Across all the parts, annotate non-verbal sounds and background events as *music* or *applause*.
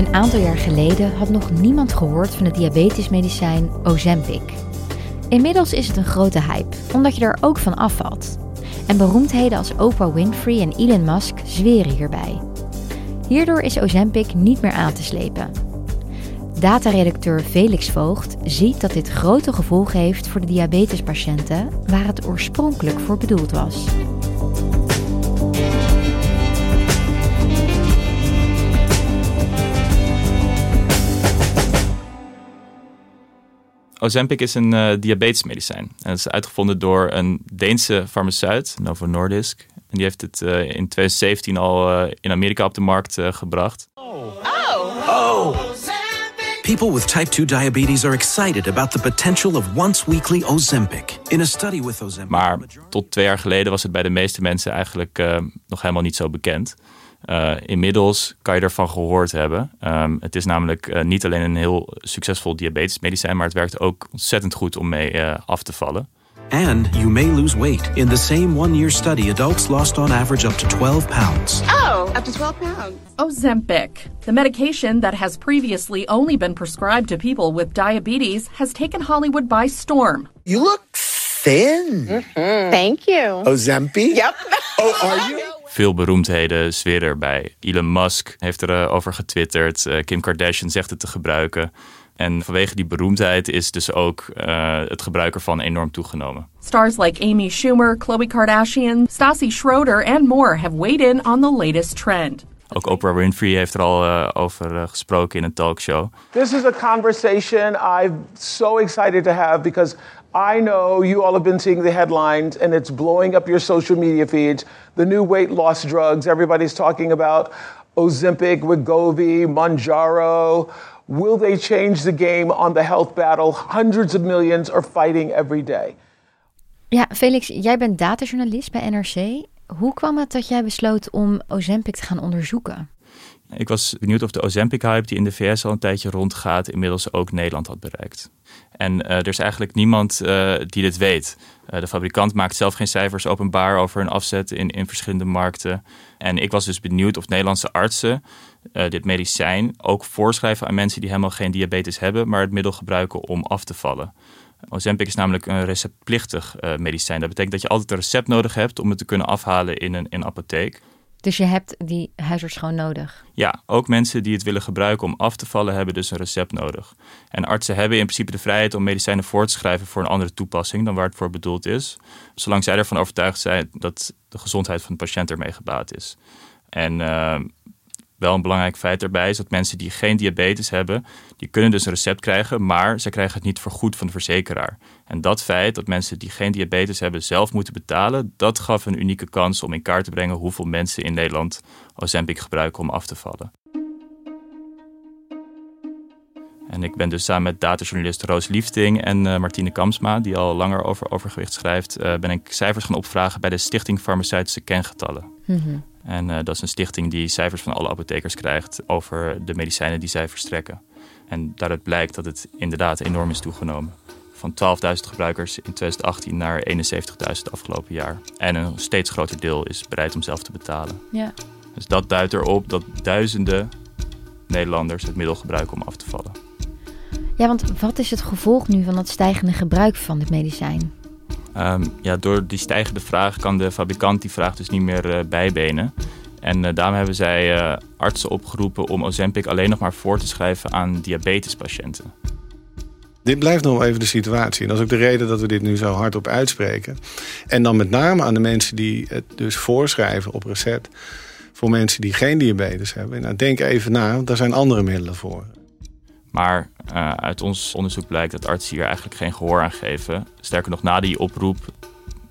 Een aantal jaar geleden had nog niemand gehoord van het diabetesmedicijn Ozempic. Inmiddels is het een grote hype, omdat je er ook van afvalt. En beroemdheden als Oprah Winfrey en Elon Musk zweren hierbij. Hierdoor is Ozempic niet meer aan te slepen. Dataredacteur Felix Voogd ziet dat dit grote gevolgen heeft voor de diabetespatiënten waar het oorspronkelijk voor bedoeld was. Ozempic is een uh, diabetesmedicijn. En het is uitgevonden door een Deense farmaceut, Novo Nordisk. En die heeft het uh, in 2017 al uh, in Amerika op de markt gebracht. Oh. Oh. People with type 2 diabetes are excited about the potential of once weekly Ozempic. In a study with Ozempic. Maar tot twee jaar geleden was het bij de meeste mensen eigenlijk nog helemaal niet zo bekend. Uh, inmiddels kan je ervan gehoord hebben. Um, het is namelijk uh, niet alleen een heel succesvol diabetesmedicijn, maar het werkt ook ontzettend goed om mee uh, af te vallen. And you may lose weight. In the same one-year study, adults lost on average up to 12 pounds. Oh, up to 12 pounds. Ozempic, the medication that has previously only been prescribed to people with diabetes, has taken Hollywood by storm. You look thin. Mm-hmm. Thank you. Ozempic? Yep. *laughs* Oh, are you? Veel beroemdheden zweren erbij. Elon Musk heeft erover over getwitterd. Uh, Kim Kardashian zegt het te gebruiken. En vanwege die beroemdheid is dus ook uh, het gebruik ervan enorm toegenomen. Stars like Amy Schumer, Khloe Kardashian, Stassi Schroeder and more have weighed in on the latest trend. Ook Oprah Winfrey heeft er al uh, over uh, gesproken in een talkshow. This is a conversation I'm so excited to have because I know you all have been seeing the headlines and it's blowing up your social media feeds. The new weight loss drugs, everybody's talking about Ozempic, Wegovy, Manjaro. Will they change the game on the health battle hundreds of millions are fighting every day? Ja, Felix, jij bent datajournalist bij NRC. Hoe kwam het dat jij besloot om Ozempic te gaan onderzoeken? Ik was benieuwd of de Ozempic-hype die in de VS al een tijdje rondgaat, inmiddels ook Nederland had bereikt. En uh, er is eigenlijk niemand uh, die dit weet. Uh, de fabrikant maakt zelf geen cijfers openbaar over hun afzet in, in verschillende markten. En ik was dus benieuwd of Nederlandse artsen dit medicijn ook voorschrijven aan mensen die helemaal geen diabetes hebben, maar het middel gebruiken om af te vallen. Ozempic is namelijk een receptplichtig medicijn. Dat betekent dat je altijd een recept nodig hebt om het te kunnen afhalen in een, in een apotheek. Dus je hebt die huisarts gewoon nodig? Ja, ook mensen die het willen gebruiken om af te vallen hebben dus een recept nodig. En artsen hebben in principe de vrijheid om medicijnen voor te schrijven voor een andere toepassing dan waar het voor bedoeld is. Zolang zij ervan overtuigd zijn dat de gezondheid van de patiënt ermee gebaat is. En uh, wel een belangrijk feit daarbij is dat mensen die geen diabetes hebben, die kunnen dus een recept krijgen, maar ze krijgen het niet vergoed van de verzekeraar. En dat feit dat mensen die geen diabetes hebben zelf moeten betalen, dat gaf een unieke kans om in kaart te brengen hoeveel mensen in Nederland Ozempic gebruiken om af te vallen. En ik ben dus samen met datajournalist Roos Liefting en uh, Martine Kamsma, die al langer over overgewicht schrijft, uh, ben ik cijfers gaan opvragen bij de Stichting Farmaceutische Kengetallen. Mm-hmm. En uh, dat is een stichting die cijfers van alle apothekers krijgt over de medicijnen die zij verstrekken. En daaruit blijkt dat het inderdaad enorm is toegenomen. Van 12.000 gebruikers in 2018 naar 71.000 afgelopen jaar. En een steeds groter deel is bereid om zelf te betalen. Ja. Dus dat duidt erop dat duizenden Nederlanders het middel gebruiken om af te vallen. Ja, want wat is het gevolg nu van dat stijgende gebruik van dit medicijn? Um, ja, door die stijgende vraag kan de fabrikant die vraag dus niet meer uh, bijbenen. En uh, daarom hebben zij uh, artsen opgeroepen om Ozempic alleen nog maar voor te schrijven aan diabetespatiënten. Dit blijft nog even de situatie. En dat is ook de reden dat we dit nu zo hardop uitspreken. En dan met name aan de mensen die het dus voorschrijven op recept... voor mensen die geen diabetes hebben. Nou, denk even na, daar zijn andere middelen voor. Maar uh, uit ons onderzoek blijkt dat artsen hier eigenlijk geen gehoor aan geven. Sterker nog, na die oproep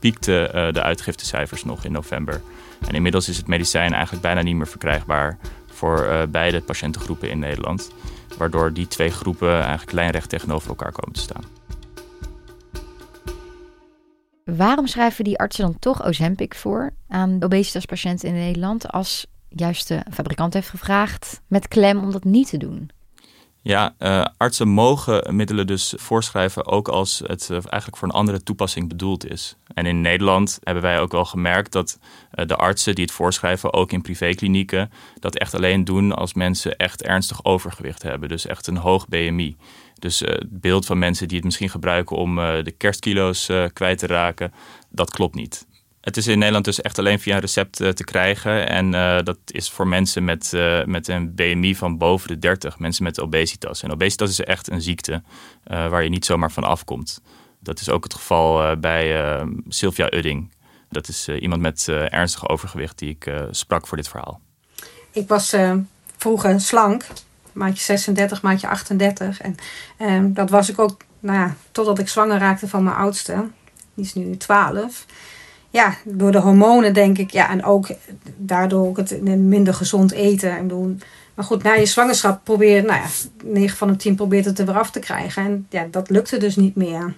piekten uh, de uitgiftecijfers nog in november. En inmiddels is het medicijn eigenlijk bijna niet meer verkrijgbaar voor uh, beide patiëntengroepen in Nederland. Waardoor die twee groepen eigenlijk lijnrecht tegenover elkaar komen te staan. Waarom schrijven die artsen dan toch Ozempic voor aan obesitaspatiënten in Nederland als juist de fabrikant heeft gevraagd met klem om dat niet te doen? Ja, uh, artsen mogen middelen dus voorschrijven ook als het uh, eigenlijk voor een andere toepassing bedoeld is. En in Nederland hebben wij ook wel gemerkt dat uh, de artsen die het voorschrijven, ook in privéklinieken, dat echt alleen doen als mensen echt ernstig overgewicht hebben. Dus echt een hoog BMI. Dus het beeld van mensen die het misschien gebruiken om de kerstkilo's kwijt te raken, dat klopt niet. Het is in Nederland dus echt alleen via een recept uh, te krijgen. En uh, dat is voor mensen met, uh, met een BMI van boven de 30, mensen met obesitas. En obesitas is echt een ziekte waar je niet zomaar van afkomt. Dat is ook het geval bij Sylvia Udding. Dat is iemand met ernstig overgewicht die ik sprak voor dit verhaal. Ik was vroeger slank, maatje 36, maatje 38. En ehm, dat was ik ook, nou ja, totdat ik zwanger raakte van mijn oudste. Die is nu 12 ja, door de hormonen denk ik. Ja, en ook daardoor ook het minder gezond eten. en doen. maar goed, na je zwangerschap probeer nou ja, 9 van de 10 probeert het er weer af te krijgen. En ja, dat lukte dus niet meer.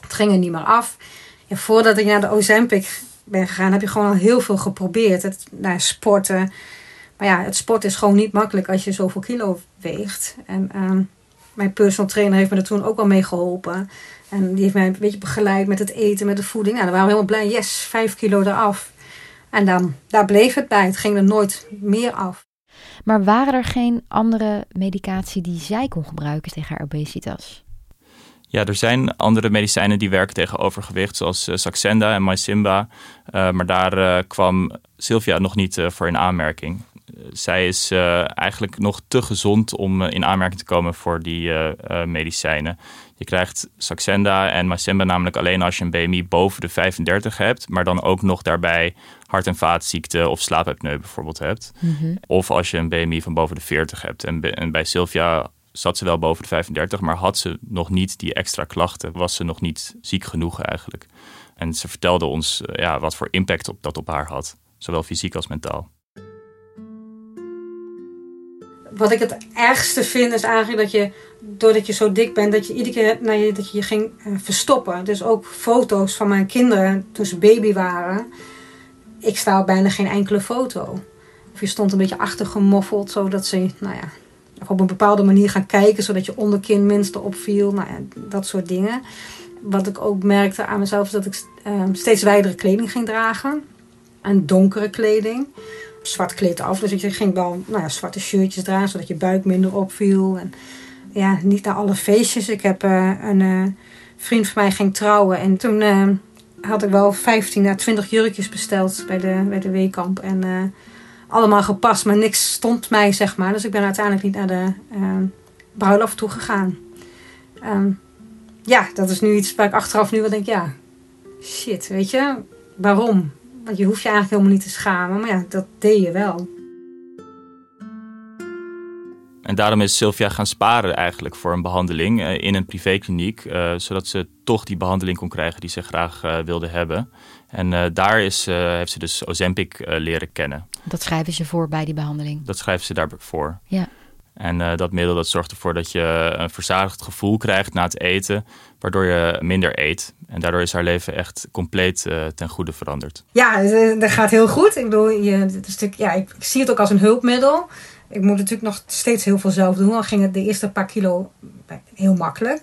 Het ging er niet meer af. Ja, voordat ik naar de Ozempic ben gegaan, heb je gewoon al heel veel geprobeerd. Het, nou, sporten. Maar ja, het sport is gewoon niet makkelijk als je zoveel kilo weegt. En uh, mijn personal trainer heeft me er toen ook wel mee geholpen. En die heeft mij een beetje begeleid met het eten, met de voeding. Nou, dan waren we helemaal blij. Yes, vijf kilo eraf. En dan, daar bleef het bij. Het ging er nooit meer af. Maar waren er geen andere medicatie die zij kon gebruiken tegen haar obesitas? Ja, er zijn andere medicijnen die werken tegen overgewicht, zoals uh, Saxenda en Mysimba. Uh, maar daar uh, kwam Sylvia nog niet voor in aanmerking. Zij is eigenlijk nog te gezond om in aanmerking te komen voor die medicijnen. Je krijgt Saxenda en Mysemba namelijk alleen als je een BMI boven de 35 hebt, maar dan ook nog daarbij hart- en vaatziekten of slaapapneu bijvoorbeeld hebt. Mm-hmm. Of als je een BMI van boven de 40 hebt. En, en bij Sylvia zat ze wel boven de 35, maar had ze nog niet die extra klachten. Was ze nog niet ziek genoeg eigenlijk. En ze vertelde ons ja, wat voor impact op, dat op haar had, zowel fysiek als mentaal. Wat ik het ergste vind is eigenlijk dat je, doordat je zo dik bent, dat je iedere keer je, dat je je ging uh, verstoppen. Dus ook foto's van mijn kinderen toen ze baby waren. Ik sta op bijna geen enkele foto. Of je stond een beetje achtergemoffeld, zodat ze, nou ja, op een bepaalde manier gaan kijken, zodat je onderkin minste opviel. Nou ja, dat soort dingen. Wat ik ook merkte aan mezelf is dat ik uh, steeds wijdere kleding ging dragen. En donkere kleding. Zwart kleed af, dus ik ging wel nou ja, zwarte shirtjes dragen, zodat je buik minder opviel. En ja, niet naar alle feestjes. Ik heb uh, een uh, vriend van mij ging trouwen en toen uh, had ik wel 15 à 20 jurkjes besteld bij de, bij de weekamp. En allemaal gepast, maar niks stond mij, zeg maar. Dus ik ben uiteindelijk niet naar de bruiloft toe gegaan. Um, ja, dat is nu iets waar ik achteraf nu wel denk, ja, shit, weet je, waarom? Want je hoeft je eigenlijk helemaal niet te schamen, maar ja, dat deed je wel. En daarom is Sylvia gaan sparen eigenlijk voor een behandeling uh, in een privékliniek, uh, zodat ze toch die behandeling kon krijgen die ze graag uh, wilde hebben. En daar is, heeft ze dus Ozempic leren kennen. Dat schrijven ze voor bij die behandeling? Dat schrijven ze daarvoor. Ja. En uh, dat middel dat zorgt ervoor dat je een verzadigd gevoel krijgt na het eten, waardoor je minder eet. En daardoor is haar leven echt compleet uh, ten goede veranderd. Ja, dat gaat heel goed. Ik bedoel, je, ja, ik, zie het ook als een hulpmiddel. Ik moet natuurlijk nog steeds heel veel zelf doen. Dan ging het de eerste paar kilo heel makkelijk.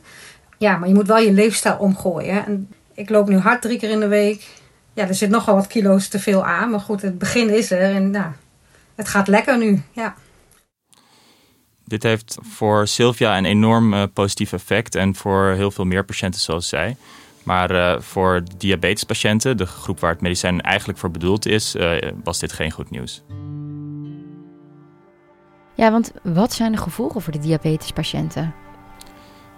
Ja, maar je moet wel je leefstijl omgooien. En ik loop nu hard drie keer in de week. Ja, er zit nog wel wat kilo's te veel aan. Maar goed, het begin is er. En nou, het gaat lekker nu, ja. Dit heeft voor Sylvia een enorm uh, positief effect en voor heel veel meer patiënten zoals zij. Maar uh, voor diabetespatiënten, de groep waar het medicijn eigenlijk voor bedoeld is, uh, was dit geen goed nieuws. Ja, want wat zijn de gevolgen voor de diabetespatiënten?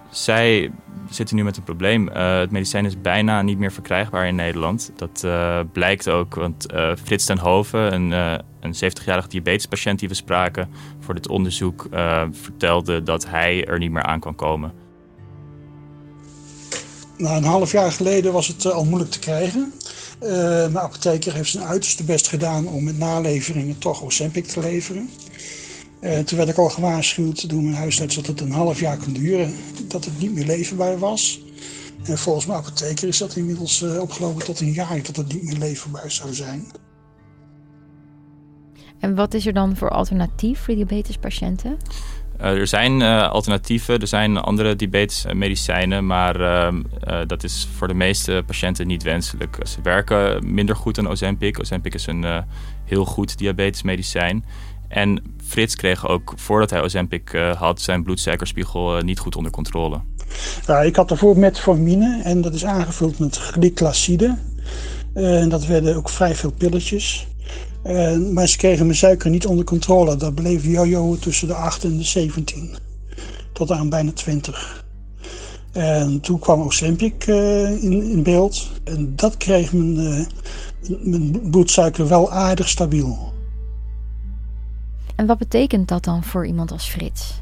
Zij zitten nu met een probleem. Uh, het medicijn is bijna niet meer verkrijgbaar in Nederland. Dat uh, blijkt ook, want uh, Frits ten Hoven, een, een 70-jarige diabetespatiënt die we spraken voor dit onderzoek, vertelde dat hij er niet meer aan kan komen. Nou, een half jaar geleden was het al moeilijk te krijgen. mijn apotheker heeft zijn uiterste best gedaan om met naleveringen toch Ozempic te leveren. Uh, toen werd ik al gewaarschuwd door mijn huisarts dat het een half jaar kon duren, dat het niet meer leverbaar was. En volgens mijn apotheker is dat inmiddels uh, opgelopen tot een jaar dat het niet meer leverbaar zou zijn. En wat is er dan voor alternatief voor diabetespatiënten? Uh, er zijn uh, alternatieven, er zijn andere diabetesmedicijnen, maar uh, dat is voor de meeste patiënten niet wenselijk. Ze werken minder goed dan Ozempic. Ozempic is een heel goed diabetesmedicijn. En Frits kreeg ook, voordat hij Ozempic uh, had, zijn bloedsuikerspiegel uh, niet goed onder controle. Ja, ik had ervoor metformine en dat is aangevuld met glyclacide. Uh, en dat werden ook vrij veel pilletjes. maar ze kregen mijn suiker niet onder controle. Dat bleef jojo tussen de 8 en de 17. Tot aan bijna 20. En toen kwam Ozempic in, in beeld. En dat kreeg mijn, mijn bloedsuiker wel aardig stabiel. En wat betekent dat dan voor iemand als Frits?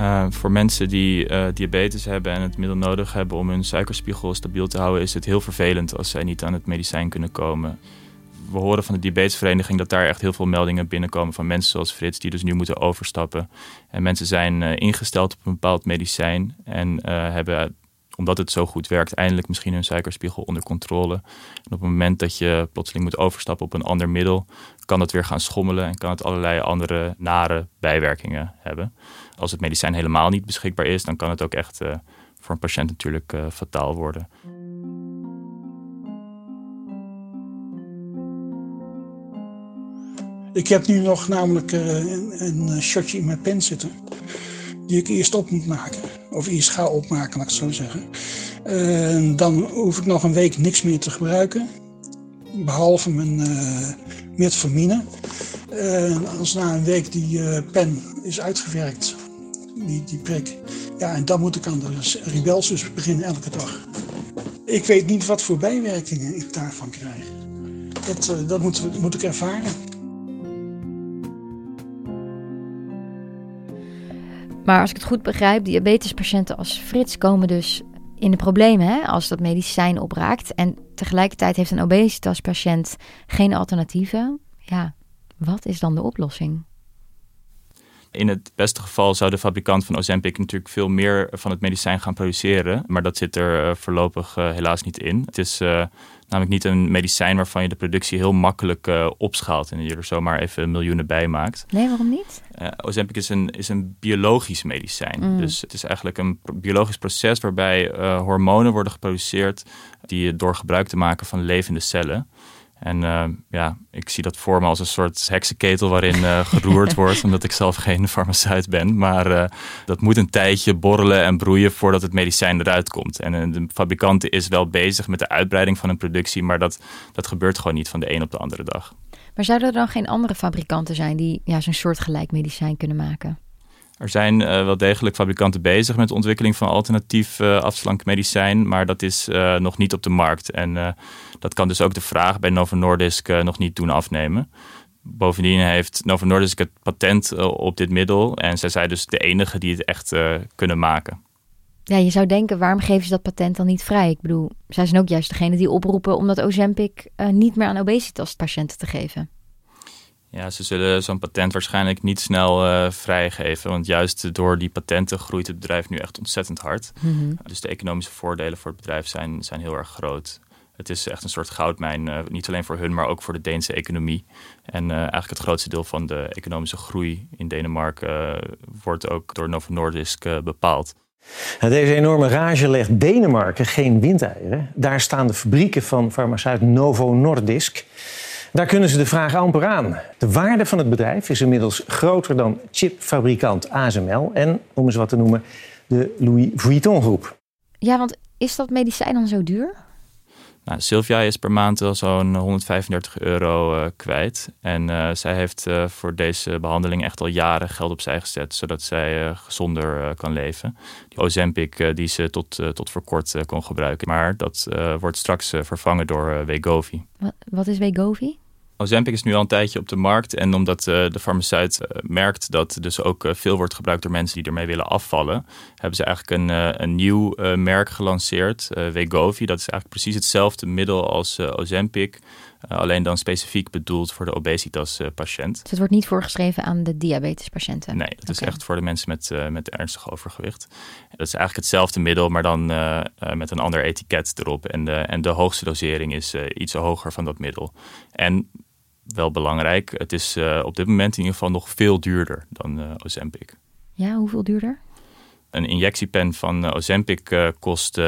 Uh, voor mensen die uh, diabetes hebben en het middel nodig hebben om hun suikerspiegel stabiel te houden, is het heel vervelend als zij niet aan het medicijn kunnen komen. We horen van de diabetesvereniging dat daar echt heel veel meldingen binnenkomen van mensen zoals Frits, die dus nu moeten overstappen. En mensen zijn uh, ingesteld op een bepaald medicijn en hebben omdat het zo goed werkt, eindelijk misschien hun suikerspiegel onder controle. En op het moment dat je plotseling moet overstappen op een ander middel, kan het weer gaan schommelen en kan het allerlei andere nare bijwerkingen hebben. Als het medicijn helemaal niet beschikbaar is, dan kan het ook echt uh, voor een patiënt natuurlijk uh, fataal worden. Ik heb nu nog namelijk uh, een, een shotje in mijn pen zitten die ik eerst op moet maken. Of eerst ga opmaken, laat ik het zo zeggen. Uh, dan hoef ik nog een week niks meer te gebruiken. Behalve mijn uh, metformine. Uh, als na een week die pen is uitgewerkt, die, die prik. Ja, en dan moet ik aan de rebelsus beginnen elke dag. Ik weet niet wat voor bijwerkingen ik daarvan krijg. Dat, dat moet, moet ik ervaren. Maar als ik het goed begrijp, diabetespatiënten als Frits komen dus in de problemen hè, als dat medicijn opraakt. En tegelijkertijd heeft een obesitaspatiënt geen alternatieven. Ja, wat is dan de oplossing? In het beste geval zou de fabrikant van Ozempic natuurlijk veel meer van het medicijn gaan produceren. Maar dat zit er voorlopig helaas niet in. Het is namelijk niet een medicijn waarvan je de productie heel makkelijk uh, opschaalt en je er zomaar even miljoenen bij maakt. Nee, waarom niet? Uh, Ozempic is een, is een biologisch medicijn. Mm. Dus het is eigenlijk een biologisch proces waarbij hormonen worden geproduceerd die door gebruik te maken van levende cellen. En uh, ja, ik zie dat voor me als een soort heksenketel waarin uh, geroerd *laughs* wordt, omdat ik zelf geen farmaceut ben. Maar uh, dat moet een tijdje borrelen en broeien voordat het medicijn eruit komt. En de fabrikant is wel bezig met de uitbreiding van een productie, maar dat, dat gebeurt gewoon niet van de een op de andere dag. Maar zouden er dan geen andere fabrikanten zijn die ja, zo'n soort gelijk medicijn kunnen maken? Er zijn uh, wel degelijk fabrikanten bezig met de ontwikkeling van alternatief uh, afslankmedicijn, maar dat is uh, nog niet op de markt. En dat kan dus ook de vraag bij Novo Nordisk nog niet doen afnemen. Bovendien heeft Novo Nordisk het patent op dit middel en zij zijn dus de enige die het echt kunnen maken. Ja, je zou denken, waarom geven ze dat patent dan niet vrij? Ik bedoel, zij zijn ook juist degene die oproepen om dat Ozempic niet meer aan obesitaspatiënten te geven. Ja, ze zullen zo'n patent waarschijnlijk niet snel uh, vrijgeven. Want juist door die patenten groeit het bedrijf nu echt ontzettend hard. Mm -hmm. Dus de economische voordelen voor het bedrijf zijn, zijn heel erg groot. Het is echt een soort goudmijn, uh, niet alleen voor hun, maar ook voor de Deense economie. En uh, eigenlijk het grootste deel van de economische groei in Denemarken wordt ook door Novo Nordisk bepaald. Deze enorme rage legt Denemarken geen windeieren. Daar staan de fabrieken van farmaceut Novo Nordisk. Daar kunnen ze de vraag amper aan. De waarde van het bedrijf is inmiddels groter dan chipfabrikant ASML en, om eens wat te noemen, de Louis Vuitton groep. Ja, want is dat medicijn dan zo duur? Nou, Sylvia is per maand wel zo'n 135 euro uh, kwijt. En uh, zij heeft voor deze behandeling echt al jaren geld opzij gezet, zodat zij gezonder kan leven. Die Ozempic die ze tot, tot voor kort kon gebruiken. Maar dat wordt straks vervangen door Wegovy. Wat, wat is Wegovy? Ozempic is nu al een tijdje op de markt. En omdat uh, de farmaceut uh, merkt dat dus ook uh, veel wordt gebruikt door mensen die ermee willen afvallen, hebben ze eigenlijk een, een nieuw merk gelanceerd, Wegovy. Dat is eigenlijk precies hetzelfde middel als Ozempic. alleen dan specifiek bedoeld voor de obesitas-patiënt. Dus het wordt niet voorgeschreven aan de diabetespatiënten? Nee, het is echt voor de mensen met, met ernstig overgewicht. Dat is eigenlijk hetzelfde middel, maar dan met een ander etiket erop. En de, en de hoogste dosering is iets hoger van dat middel. En wel belangrijk. Het is uh, op dit moment in ieder geval nog veel duurder dan uh, Ozempic. Ja, hoeveel duurder? Een injectiepen van uh, Ozempic kost,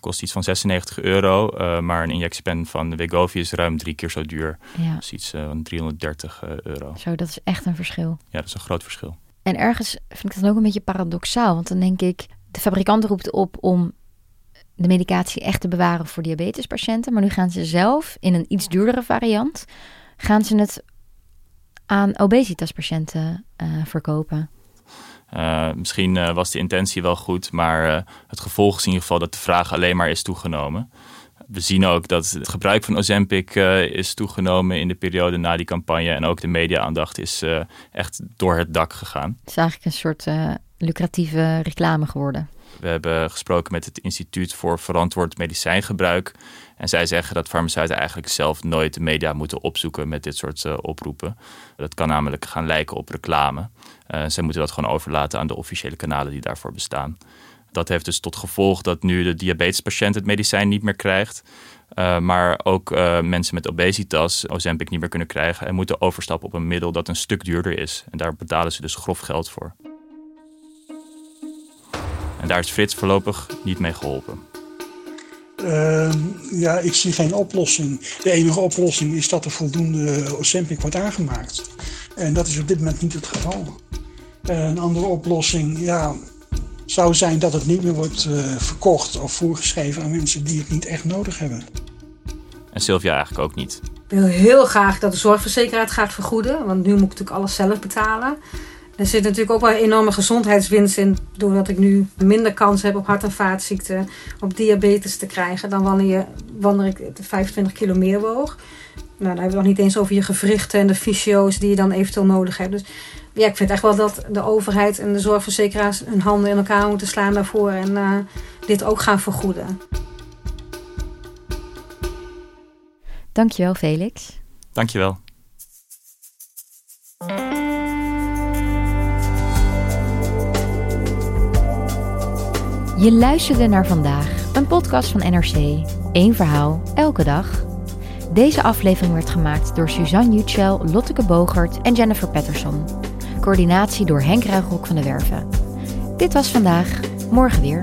kost iets van 96 euro. maar een injectiepen van Wegovy is ruim drie keer zo duur. Ja. Dus iets van 330 euro. Zo, dat is echt een verschil. Ja, dat is een groot verschil. En ergens vind ik dat ook een beetje paradoxaal. Want dan denk ik, de fabrikant roept op om de medicatie echt te bewaren voor diabetespatiënten. Maar nu gaan ze zelf in een iets duurdere variant gaan ze het aan obesitaspatiënten uh, verkopen? Uh, misschien uh, was de intentie wel goed, maar het gevolg is in ieder geval dat de vraag alleen maar is toegenomen. We zien ook dat het gebruik van Ozempic is toegenomen in de periode na die campagne. En ook de media-aandacht is echt door het dak gegaan. Het is eigenlijk een soort lucratieve reclame geworden. We hebben gesproken met het Instituut voor Verantwoord Medicijngebruik. En zij zeggen dat farmaceuten eigenlijk zelf nooit de media moeten opzoeken met dit soort uh, oproepen. Dat kan namelijk gaan lijken op reclame. Uh, zij moeten dat gewoon overlaten aan de officiële kanalen die daarvoor bestaan. Dat heeft dus tot gevolg dat nu de diabetespatiënt het medicijn niet meer krijgt. Uh, maar ook mensen met obesitas Ozempic niet meer kunnen krijgen en moeten overstappen op een middel dat een stuk duurder is. En daar betalen ze dus grof geld voor. En daar is Frits voorlopig niet mee geholpen. Uh, ja, ik zie geen oplossing. De enige oplossing is dat er voldoende Ozempic wordt aangemaakt. En dat is op dit moment niet het geval. een andere oplossing ja, zou zijn dat het niet meer wordt uh, verkocht of voorgeschreven aan mensen die het niet echt nodig hebben. En Sylvia eigenlijk ook niet. Ik wil heel graag dat de zorgverzekeraar het gaat vergoeden, want nu moet ik natuurlijk alles zelf betalen. Er zit natuurlijk ook wel een enorme gezondheidswinst in. Doordat ik nu minder kans heb op hart- en vaatziekten, op diabetes te krijgen. Dan wanneer, wanneer ik 25 kilo meer woog. Nou, dan hebben we nog niet eens over je gewrichten en de fysio's die je dan eventueel nodig hebt. Dus ja, ik vind echt wel dat de overheid en de zorgverzekeraars hun handen in elkaar moeten slaan daarvoor. En uh, dit ook gaan vergoeden. Dankjewel, Felix. Dankjewel. Je luisterde naar vandaag, een podcast van NRC. Eén verhaal, elke dag. Deze aflevering werd gemaakt door Suzanne Jutschel, Lotteke Bogert en Jennifer Patterson. Coördinatie door Henk Ruigrok van de Werven. Dit was vandaag, morgen weer.